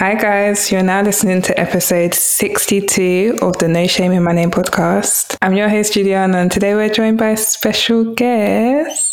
Hi, guys. You're now listening to episode 62 of the No Shame in My Name podcast. I'm your host, Juliana, and today we're joined by a special guest.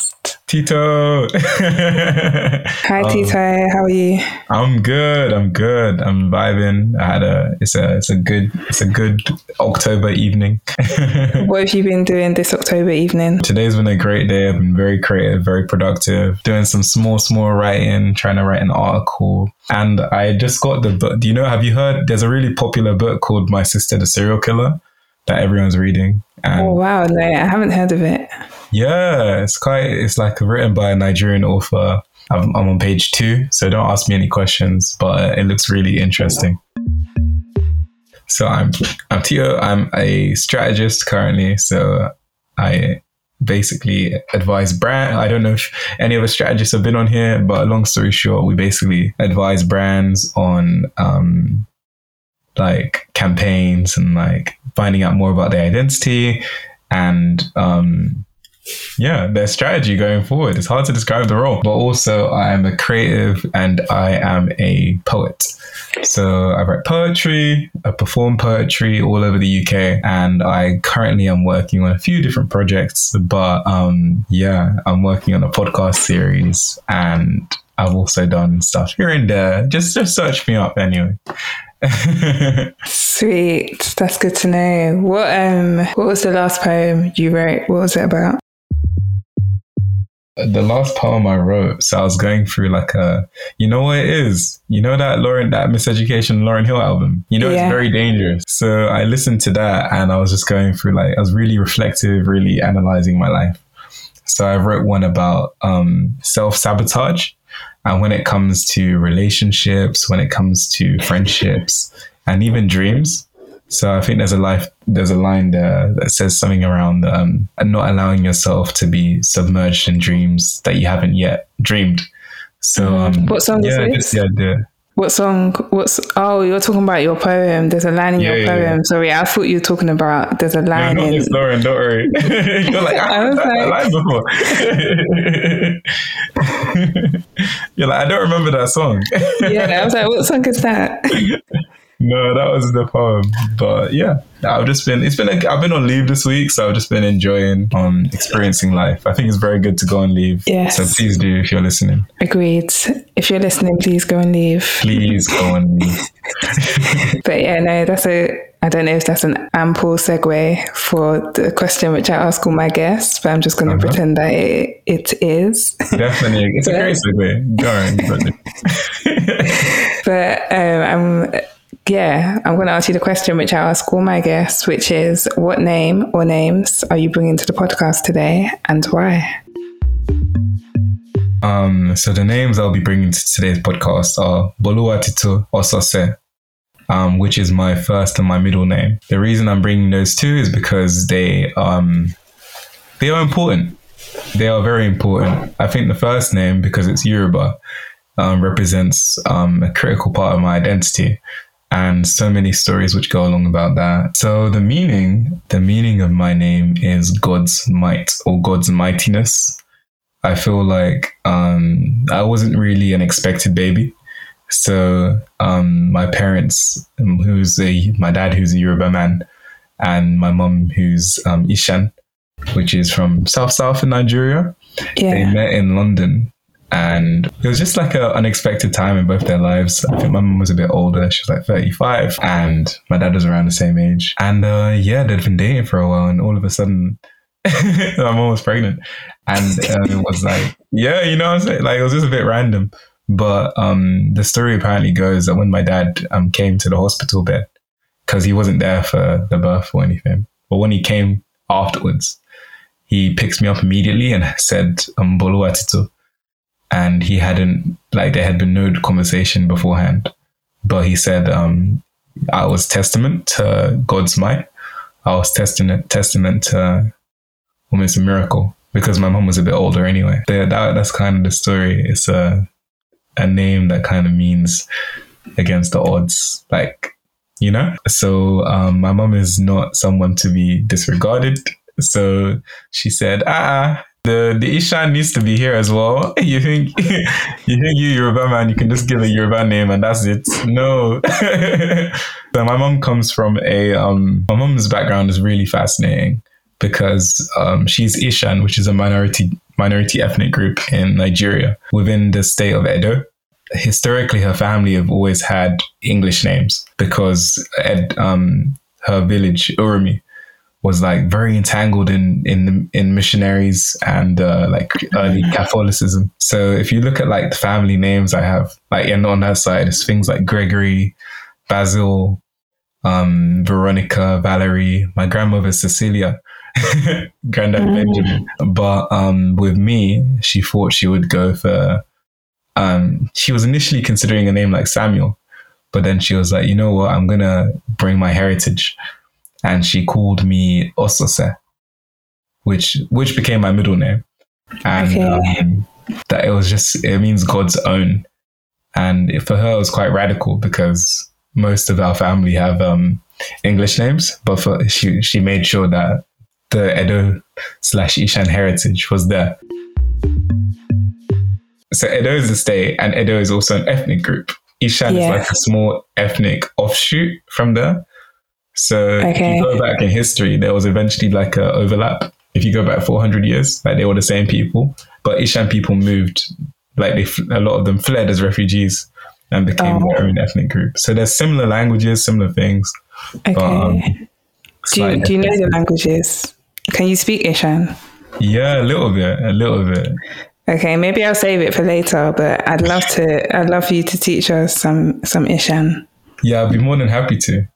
Tito. Hi, Um, Tito. How are you? I'm good. I'm good. I'm vibing. I had a. It's a. It's a good. It's a good October evening. What have you been doing this October evening? Today's been a great day. I've been very creative, very productive. Doing some small, small writing. Trying to write an article. And I just got the book. Do you know? Have you heard? There's a really popular book called My Sister, the Serial Killer, that everyone's reading. And Oh, wow. No, I haven't heard of it. Yeah, it's quite. It's like written by a Nigerian author. I'm, I'm on page two, so don't ask me any questions. But it looks really interesting. So I'm I'm Tito. I'm a strategist currently. So I basically advise brand. I don't know if any other strategists have been on here, but long story short, we basically advise brands on um, like campaigns and like finding out more about their identity and um, yeah, their strategy going forward. It's hard to describe the role, but also I am a creative and I am a poet. So I write poetry, I perform poetry all over the UK, and I currently am working on a few different projects. But um, yeah, I'm working on a podcast series, and I've also done stuff here and there. Just just search me up anyway. Sweet. That's good to know. What um what was the last poem you wrote? What was it about? The last poem I wrote, so I was going through like a, you know what it is? You know that Lauryn, that Miseducation Lauryn Hill album? You know, Yeah. it's very dangerous. So I listened to that and I was just going through like, I was really reflective, really analyzing my life. So I wrote one about um, self sabotage. And when it comes to relationships, when it comes to friendships, and even dreams. So I think there's a life, there's a line there that says something around um, not allowing yourself to be submerged in dreams that you haven't yet dreamed. So um, What song is this? just the idea. What song? What's oh, you're talking about your poem. There's a line in Yeah, your poem. yeah. Sorry, I thought you were talking about there's a No, line not in this, Lauren. Don't worry. You're like, I, I was line before. You're like, I don't remember that song. Yeah, I was like, what song is that? No, that was the poem. But yeah, I've just been. It's been. A, I've been on leave this week, so I've just been enjoying um experiencing life. I think it's very good to go on leave. Yes. So please do if you're listening. Agreed. If you're listening, please go and leave. Please go and leave. But yeah, no, that's a. I don't know if that's an ample segue for the question which I ask all my guests, but I'm just going to Uh-huh. pretend that it, it is. Definitely, it's a great segue. Go on. But um, I'm, yeah, I'm going to ask you the question which I ask all my guests, which is what name or names are you bringing to the podcast today and why? Um, so the names I'll be bringing to today's podcast are Boluwatito Osose, um, which is my first and my middle name. The reason I'm bringing those two is because they um, they are important. They are very important. I think the first name, because it's Yoruba, um, represents um, a critical part of my identity, and so many stories which go along about that. So the meaning, the meaning of my name is God's might or God's mightiness. I feel like um, I wasn't really an expected baby. So um, my parents, um, who's a my dad, who's a Yoruba man, and my mum, who's um, Ishan, which is from South South in Nigeria. They met in London, and it was just like an unexpected time in both their lives. I think my mum was a bit older; she was like thirty-five, and my dad was around the same age. And uh, yeah, they'd been dating for a while, and all of a sudden, my mum was pregnant, and uh, it was like, yeah, you know what I'm saying? Like it was just a bit random. But um, the story apparently goes that when my dad um, came to the hospital bed, because he wasn't there for the birth or anything, but when he came afterwards, he picks me up immediately and said, um, Boluwatito. And he hadn't, like, there had been no conversation beforehand. But he said, um, I was testament to God's might. I was testament, testament to almost a miracle because my mom was a bit older anyway. That, that, that's kind of the story. It's a, a name that kind of means against the odds, like, you know? So um, my mom is not someone to be disregarded. So she said, ah, ah, The the Ishan needs to be here as well. You think you think you Yoruba man, you can just give a Yoruba name and that's it. No. so my mom comes from a um my mom's background is really fascinating because um she's Ishan, which is a minority minority ethnic group in Nigeria within the state of Edo historically her family have always had English names because Ed, um, her village Uromi was like very entangled in in in missionaries and uh, like early Catholicism. So if you look at like the family names I have, like and on that side, it's things like Gregory, Basil, um, Veronica, Valerie. My grandmother Cecilia. Granddad mm. Benjamin. But um, with me, she thought she would go for um, she was initially considering a name like Samuel, but then she was like, you know what, I'm gonna bring my heritage, and she called me Osose, which which became my middle name, and okay. um, that it was just it means God's own, and for her it was quite radical because most of our family have um, English names, but for, she she made sure that the Edo slash Ishan heritage was there so Edo is a state, and Edo is also an ethnic group. Ishan yeah. is like a small ethnic offshoot from there. So okay. if you go back in history, there was eventually like a overlap. If you go back 400 years, like they were the same people, but Ishan people moved, like they, a lot of them fled as refugees and became oh. their own ethnic group. So there's similar languages, similar things. Okay. But, um, do, you, do you know the languages? Can you speak Ishan? Yeah, a little bit, a little bit. Okay, maybe I'll save it for later, but I'd love to I'd love for you to teach us some some Ishan. Yeah, I'd be more than happy to.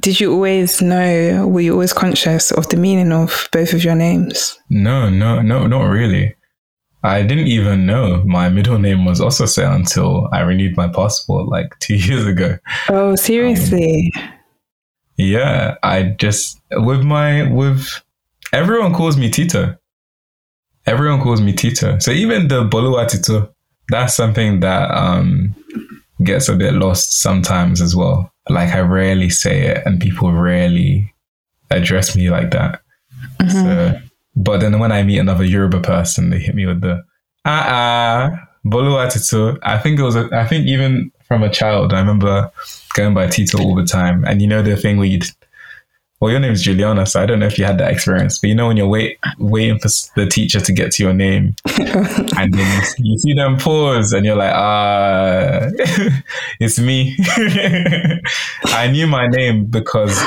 Did you always know were you always conscious of the meaning of both of your names? No, no, no, not really. I didn't even know my middle name was Osose until I renewed my passport like two years ago. Oh, seriously? Um, yeah, I just with my with Everyone calls me Tito. Everyone calls me Tito. So even the Boluwatito, that's something that um, gets a bit lost sometimes as well. Like I rarely say it, and people rarely address me like that. Mm-hmm. So, but then when I meet another Yoruba person, they hit me with the ah ah Boluwatito. I think it was. A, I think even from a child, I remember going by Tito all the time. And you know the thing where you well, your name is Juliana, so I don't know if you had that experience, but you know when you're wait, waiting for the teacher to get to your name, and then you, you, see them pause, and you're like, ah, it's me. I knew my name because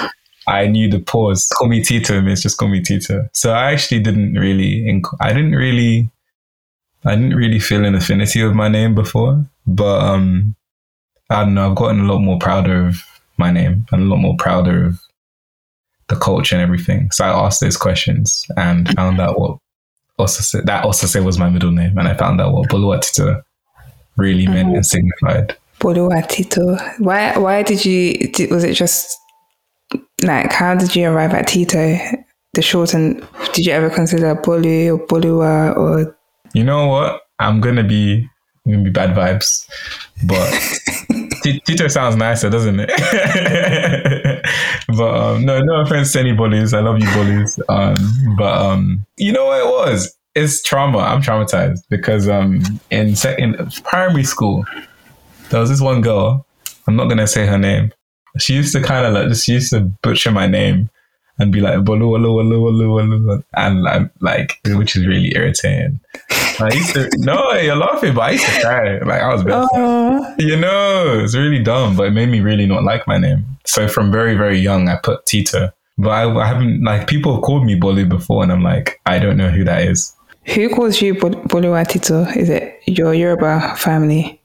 I knew the pause. Call me Tito means just call me Tito. So I actually didn't really, inc- I didn't really, I didn't really feel an affinity with my name before, but um, I don't know. I've gotten a lot more prouder of my name and a lot more prouder of the culture and everything. So I asked those questions and found out what Osose, that Osose was my middle name. And I found out what Boluwatito really meant mm-hmm. and signified. Boluwatito. Why, why did you, did, was it just like, how did you arrive at Tito? The short and did you ever consider Bolu or Bolua or? You know what? I'm going to be, I'm going to be bad vibes, but Tito sounds nicer, doesn't it? but um, no, no offense to any bullies. I love you bullies. Um, but um, you know what it was? It's trauma. I'm traumatized because um, in in primary school, there was this one girl. I'm not gonna say her name. She used to kind of like just used to butcher my name and be like bolu bolu bolu bolu and I'm like which is really irritating. I used to no, you're laughing, but I used to cry. Like I was bad. You know, it's really dumb, but it made me really not like my name. So from very very young, I put Tito. But I, I haven't like people have called me Bolu before, and I'm like, I don't know who that is. Who calls you Bolu Tito? Is it your Yoruba family?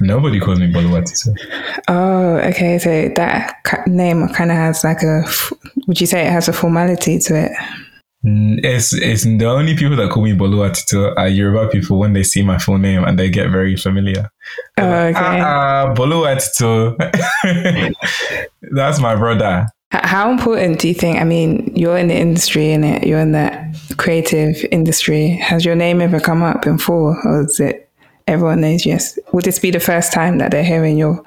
Nobody calls me Boluwatito. Oh, okay. So that name kind of has like a. Would you say it has a formality to it? Mm, it's it's the only people that call me Boluwatito are Yoruba people when they see my full name and they get very familiar. Oh, okay. Ah, uh, Boluwatito. That's my brother. How important do you think? I mean, you're in the industry, in it. you're in the creative industry. Has your name ever come up before, or is it everyone knows yes. Would this be the first time that they're hearing your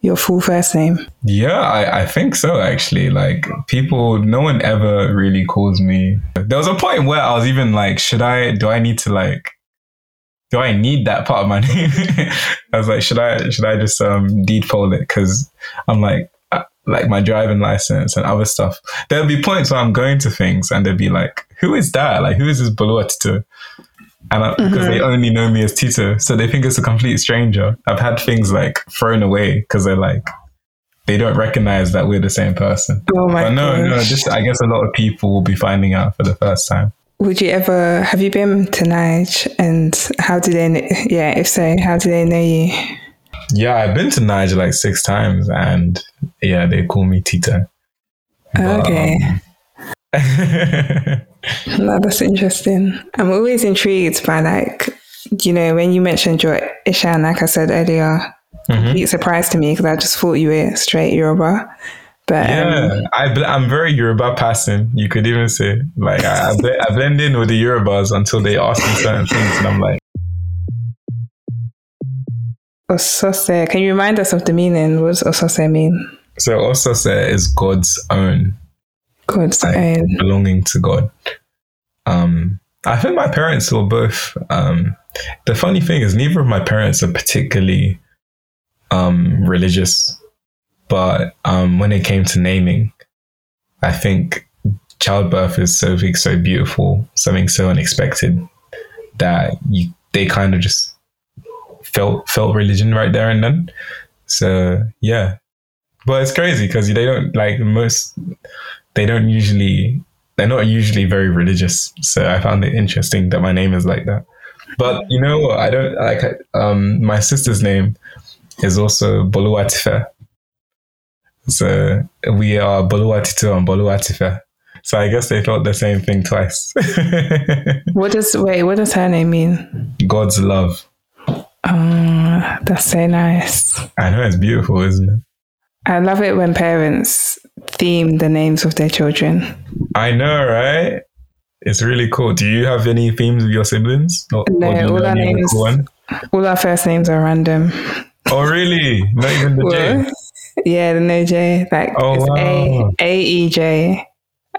your full first name? Yeah, I, I think so actually. Like people no one ever really calls me there was a point where I was even like, should I do I need to like do I need that part of my name? I was like, should I should I just um deed fold it? Because I'm like uh, like my driving license and other stuff. There'll be points where I'm going to things and they'll be like, who is that? Like who is this Balua and because they only know me as Tito, so they think it's a complete stranger. I've had things like thrown away because they're like they don't recognize that we're the same person. Oh my but no, no, just I guess a lot of people will be finding out for the first time. Would you ever have you been to Nige and how do they yeah, if so, how do they know you? Yeah, I've been to Niger like six times, and yeah, they call me Tito. But, Okay. um, No, that's interesting. I'm always intrigued by like, you know, when you mentioned your Ishan, like I said earlier, Mhm. complete surprise to me because I just thought you were straight Yoruba. But um, Yeah, I bl- I'm very Yoruba passing. You could even say like I, I, bl- I blend in with the Yorubas until they ask me certain things, and I'm like, Osose, can you remind us of the meaning? What does Osose mean? so say is God's own, God's like own. belonging to God. Um, I think my parents were both. Um, the funny thing is, neither of my parents are particularly um, religious, but um, when it came to naming, I think childbirth is something so beautiful, something so unexpected that you they kind of just felt felt religion right there and then. So yeah, but it's crazy because they don't like most. They don't usually. They're not usually very religious. So I found it interesting that my name is like that. But you know what? I don't like. Um, my sister's name is also Boluatife. So we are Boluatito and Boluatife. So I guess they thought the same thing twice. What does wait? What does her name mean? God's love. Oh, that's so nice. I know it's beautiful, isn't it? I love it when parents theme the names of their children. I know, right? It's really cool. Do you have any themes with your siblings? Or, No, or all our names- cool? All our first names are random. Oh, really? Not even the J. Yeah, the no J. Like Oh, it's A wow. A E J.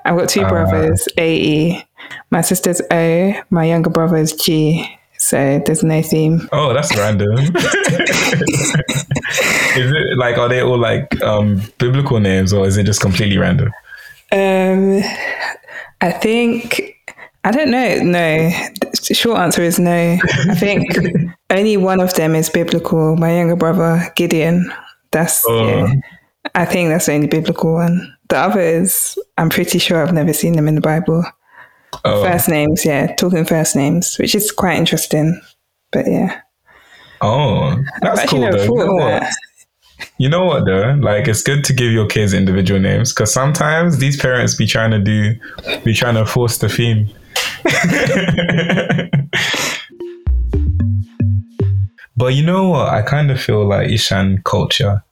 I've got two Ah. brothers, A E. My sister's O, my younger brother's G. So there's no theme. Oh, that's random. is it like are they all like um biblical names or is it just completely random? Um I think I don't know. No. The short answer is no. I think only one of them is biblical. My younger brother, Gideon. That's Oh. yeah. I think that's the only biblical one. The others, I'm pretty sure I've never seen them in the Bible. Oh, First names, yeah, talking first names, which is quite interesting. But yeah, oh that's cool though. You thought know, of what? that. You know what though? Like it's good to give your kids individual names because sometimes these parents be trying to do be trying to force the theme. but you know what? I kind of feel like Ishan culture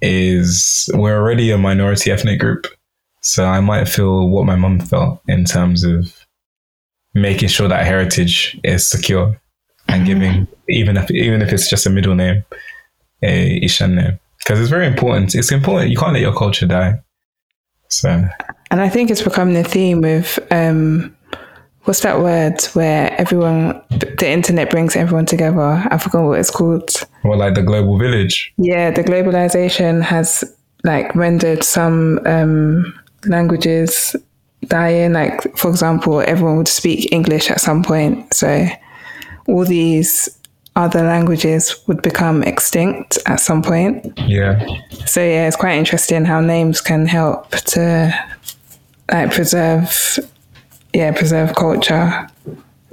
is we're already a minority ethnic group. So I might feel what my mum felt in terms of making sure that heritage is secure and giving mm. even if even if it's just a middle name, a name. Because it's very important. It's important. You can't let your culture die. So and I think it's becoming a theme with um, what's that word where everyone, the internet brings everyone together. I forgot what it's called. or like the global village. Yeah, the globalization has like rendered some um, languages dying. Like, for example, everyone would speak English at some point. So all these other languages would become extinct at some point. Yeah. So yeah, it's quite interesting how names can help to like preserve, yeah, preserve culture,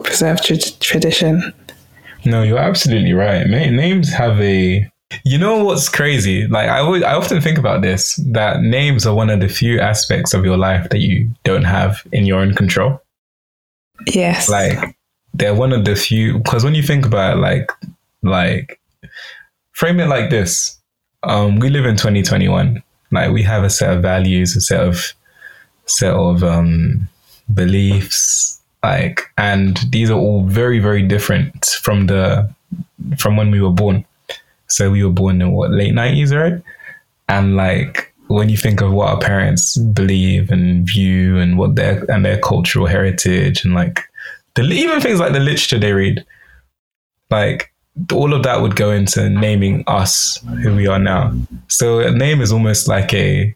preserve tra- tradition. No, you're absolutely right. Names have a. You know what's crazy? Like I always, I often think about this. That names are one of the few aspects of your life that you don't have in your own control. Yes. Like they're one of the few. Because when you think about it, like, like frame it like this: um, we live in 2021. Like we have a set of values, a set of set of um, beliefs, like, and these are all very, very different from the from when we were born. So we were born in what late nineties, right? And like when you think of what our parents believe and view and what their and their cultural heritage and like the even things like the literature they read, like all of that would go into naming us who we are now. So a name is almost like a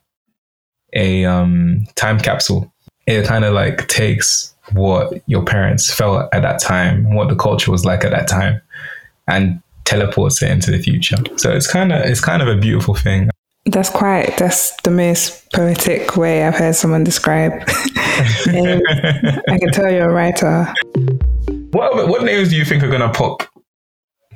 a um, time capsule. It kind of like takes what your parents felt at that time, what the culture was like at that time, and teleports it into the future. So it's kind of it's kind of a beautiful thing. That's quite, that's the most poetic way I've heard someone describe. I can tell you're a writer. What what names do you think are gonna pop?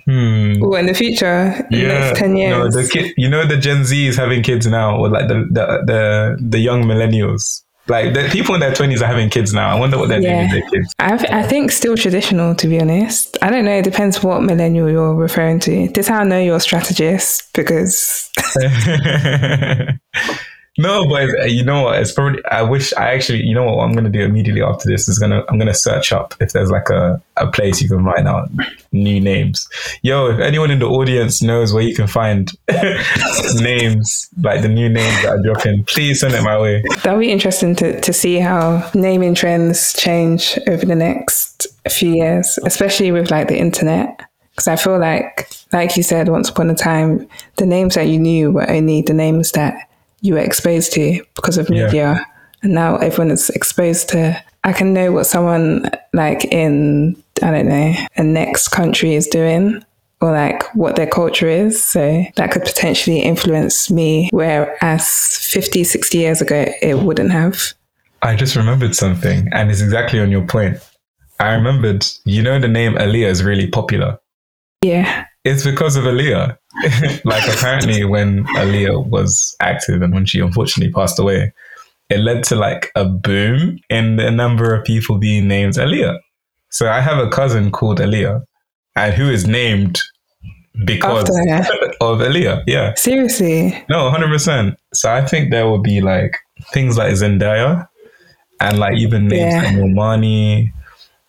Hmm. Well, in the future, in the next 10 years. No, the kid, you know the Gen Z is having kids now, or like the the the, the young millennials. Like the people in their twenties are having kids now. I wonder what they're Yeah. naming their kids. I, th- I think still traditional, to be honest. I don't know. It depends what millennial you're referring to. This is how I know you're a strategist because no, but uh, you know what? It's probably. I wish I actually. You know what? I'm gonna do immediately after this is gonna. I'm gonna search up if there's like a, a place you can find out new names. Yo, if anyone in the audience knows where you can find names like the new names that are dropping, please send it my way. that'll be interesting to, to see how naming trends change over the next few years, especially with like the internet. Because I feel like, like you said, once upon a time, the names that you knew were only the names that you were exposed to because of Yeah. media. And now everyone is exposed to, I can know what someone like in, I don't know, a next country is doing or like what their culture is. So that could potentially influence me, whereas 50, 60 years ago, it wouldn't have. I just remembered something, and it's exactly on your point. I remembered. You know, the name Aaliyah is really popular. Yeah. It's because of Aaliyah. like apparently when Aaliyah was active and when she unfortunately passed away, it led to like a boom in the number of people being named Aaliyah. So I have a cousin called Aaliyah and who is named because of Aaliyah. Yeah. Seriously. No, 100%. So I think there will be like things like Zendaya and like even names Yeah. like Normani,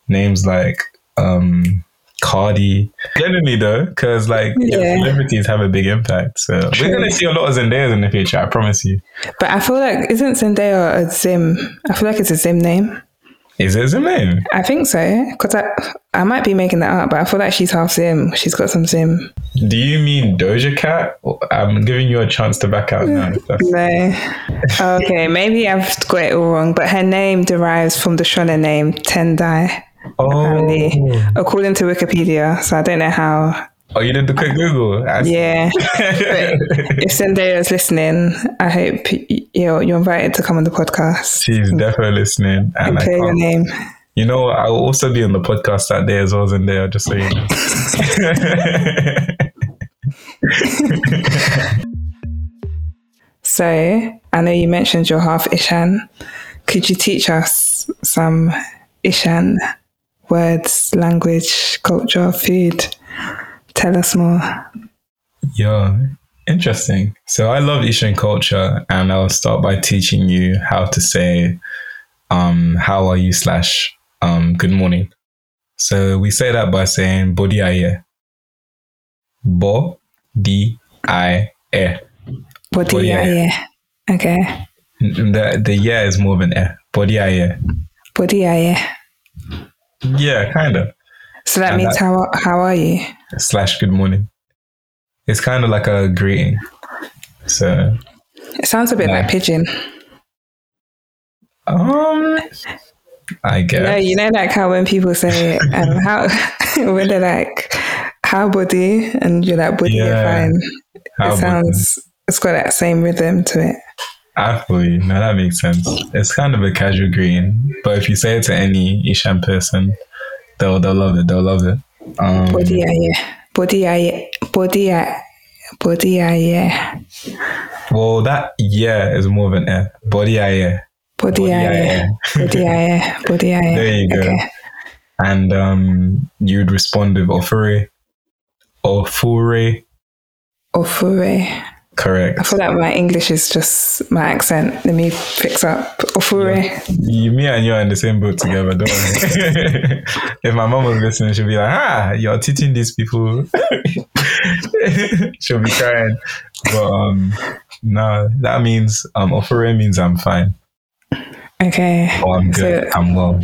names like um Cardi. Generally though, because like yeah, celebrities have a big impact. So we're gonna see a lot of Zendayas in the future, I promise you. But I feel like, isn't Zendaya a Zim? I feel like it's a Zim name. Is it a name? I think so. Because I, I might be making that up, but I feel like she's half Zim. She's got some Zim. Do you mean Doja Cat? I'm giving you a chance to back out now. No. Okay, maybe I've got it all wrong, but her name derives from the Shona name, Tendai, apparently, Oh. according to Wikipedia. So I don't know how. oh, you did the quick Google. I- Yeah. if Zendaya is listening, I hope you're, you're invited to come on the podcast She's definitely listening. And and your name. You know. I will also be on the podcast that day as well as in there, just so you know. So I know you mentioned you're half Ishan. Could you teach us some Ishan words, language, culture, food? Tell us more. yeah, interesting. So I love Ishan culture, and I'll start by teaching you how to say, um, "How are you?" slash um, "Good morning." So we say that by saying "Bodi aye." Bo di aye. What do Well, you yeah. yeah. Okay. The the yeah is more of an eh. Bodi aye. Do you yeah. Kind of. So that And means that- how how are you? Slash good morning. It's kind of like a greeting. So It sounds a bit Yeah. like pidgin. um, I guess. No, you know, like how when people say um, how when they're like how body and you're like body you're Yeah. fine. How it sounds it's got that same rhythm to it. Feel. No, that makes sense. It's kind of a casual greeting, but if you say it to any Ishan person, they'll they'll love it. They'll love it. Um, Body yeah. Body yeah. Body yeah. Body yeah. well, that yeah is more of an eh. Body yeah, yeah. Body yeah. Body yeah. Body yeah. There you go. Okay. And um, you'd respond with ofure, ofure. Ofure. Correct. I feel like my English is just my accent. Let me fix up. Ofure. You, me and you are in the same boat together, don't worry. if my mom was listening, she'd be like, ah, you're teaching these people She'll be crying. But um, no, that means um, Ofure means I'm fine Okay. or I'm good. So- I'm well.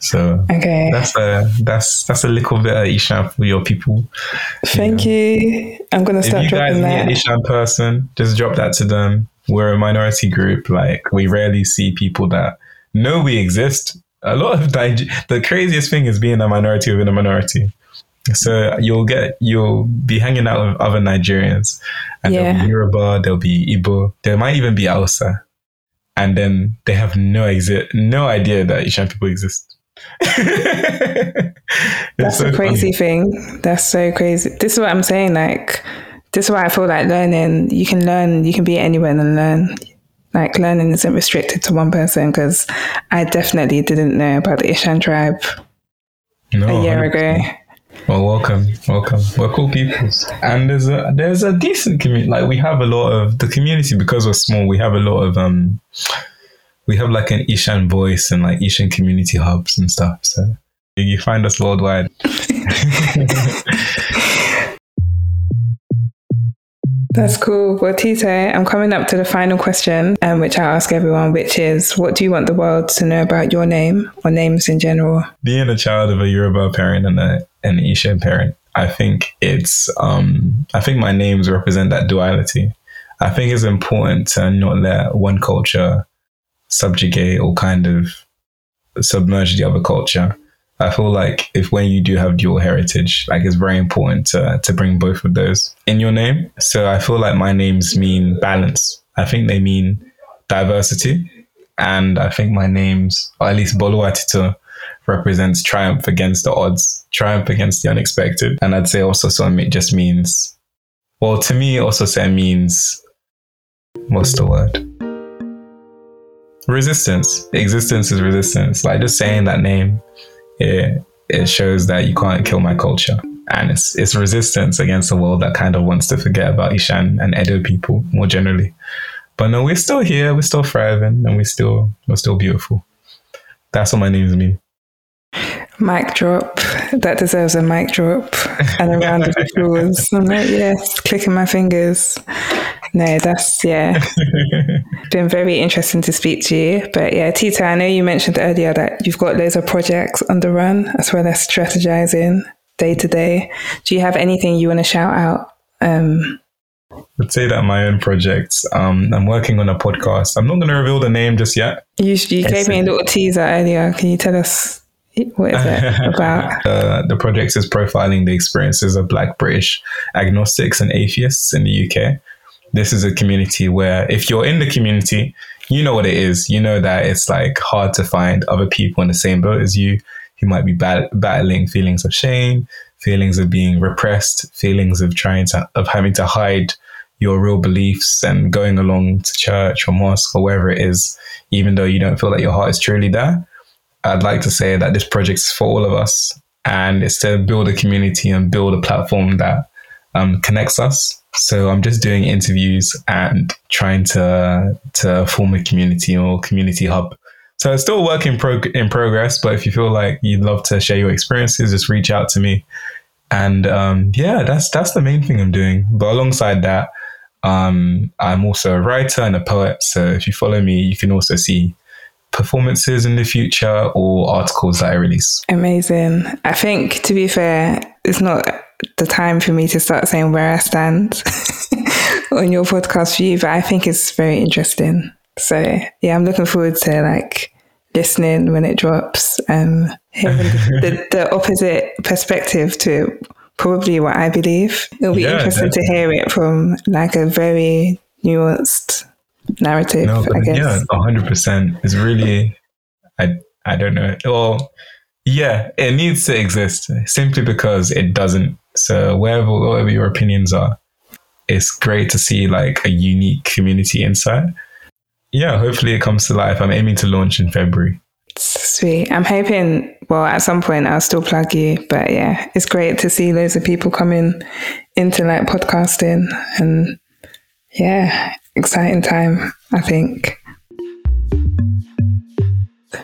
So Okay. that's a that's that's a little bit of Ishan for your people. Thank you. I'm gonna If start you guys dropping meet an that. Ishan person, just drop that to them. We're a minority group. Like we rarely see people that know we exist. A lot of Niger- the craziest thing is being a minority within a minority. So you'll get you'll be hanging out with other Nigerians, and there'll Yeah. be Yoruba, there'll be Igbo, there might even be Hausa, and then they have no exi- no idea that Ishan people exist. That's so a crazy funny. thing. That's so crazy. This is what I'm saying. Like, this is why I feel like learning. You can learn. You can be anywhere and learn. Like, learning isn't restricted to one person. Because I definitely didn't know about the Ishan tribe No, a year 100%. ago. Well, welcome, welcome. We're cool people, and there's a there's a decent community. Like we have a lot of the community because we're small. We have a lot of um, we have like an Ishan voice and like Ishan community hubs and stuff. So you- you find us worldwide. That's cool. Well, Tito, I'm coming up to the final question, um, which I ask everyone, which is, what do you want the world to know about your name or names in general? Being a child of a Yoruba parent and a an Ishan parent, I think it's um, I think my names represent that duality. I think it's important to not let one culture subjugate or kind of submerge the other culture. I feel like if when you do have dual heritage, like it's very important to to bring both of those in your name. So I feel like my names mean balance. I think they mean diversity, and I think my names, or at least Boluwatito, represents triumph against the odds, triumph against the unexpected. And I'd say also so it just means, well, to me, also say means, what's the word? Resistance. Existence is resistance. Like just saying that name, it, it shows that you can't kill my culture. And it's, it's resistance against the world that kind of wants to forget about Ishan and Edo people more generally. But no, we're still here, we're still thriving, and we still we're still beautiful. That's what my names mean. Mic drop. That deserves a mic drop and a round of applause. I'm like, yes, clicking my fingers. No, that's, yeah, been very interesting to speak to you. But yeah, Tito, I know you mentioned earlier that you've got loads of projects on the run as well as strategizing day to day. Do you have anything you want to shout out? Um, I'd say that my own projects. Um, I'm working on a podcast. I'm not going to reveal the name just yet. you you gave me a little teaser earlier. Can you tell us what is it about? Uh, the project is profiling the experiences of Black British agnostics and atheists in the UK. This is a community where, if you're in the community, you know what it is. You know that it's like hard to find other people in the same boat as you who might be bat- battling feelings of shame, feelings of being repressed, feelings of trying to of having to hide your real beliefs and going along to church or mosque or wherever it is, even though you don't feel that your heart is truly there. I'd like to say that this project is for all of us and it's to build a community and build a platform that um, connects us. So I'm just doing interviews and trying to to form a community or community hub. So it's still a work in, prog- in progress, but if you feel like you'd love to share your experiences, just reach out to me. And um, yeah, that's that's the main thing I'm doing. But alongside that, um, I'm also a writer and a poet. So if you follow me, you can also see performances in the future or articles that I release. Amazing. I think, to be fair, it's not the time for me to start saying where I stand on your podcast view, but I think it's very interesting. So, yeah, I'm looking forward to like listening when it drops and hearing the, the opposite perspective to probably what I believe. It'll be Yeah, interesting to hear it from like a very nuanced narrative, No, I but guess. yeah, hundred percent. It's really, I I don't know. Well, yeah, it needs to exist simply because it doesn't. So wherever whatever your opinions are, it's great to see like a unique community inside. Yeah, hopefully it comes to life. I'm aiming to launch in February. Sweet. I'm hoping, well, at some point I'll still plug you, but yeah, it's great to see loads of people coming into like podcasting and yeah, exciting time, I think.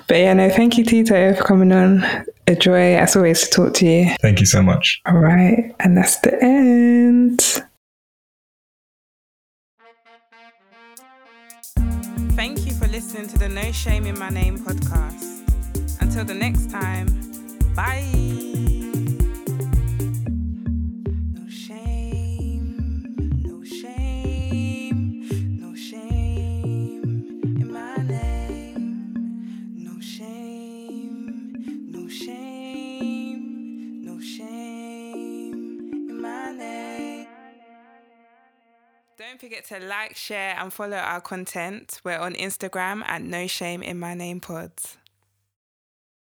But yeah, no, thank you, Tito, for coming on. a joy as always to talk to you. Thank you so much. All right. And that's the end. Thank you for listening to the No Shame in My Name podcast. Until the next time, bye. Don't forget to like, share, and follow our content. We're on Instagram at No Shame in My Name Pods.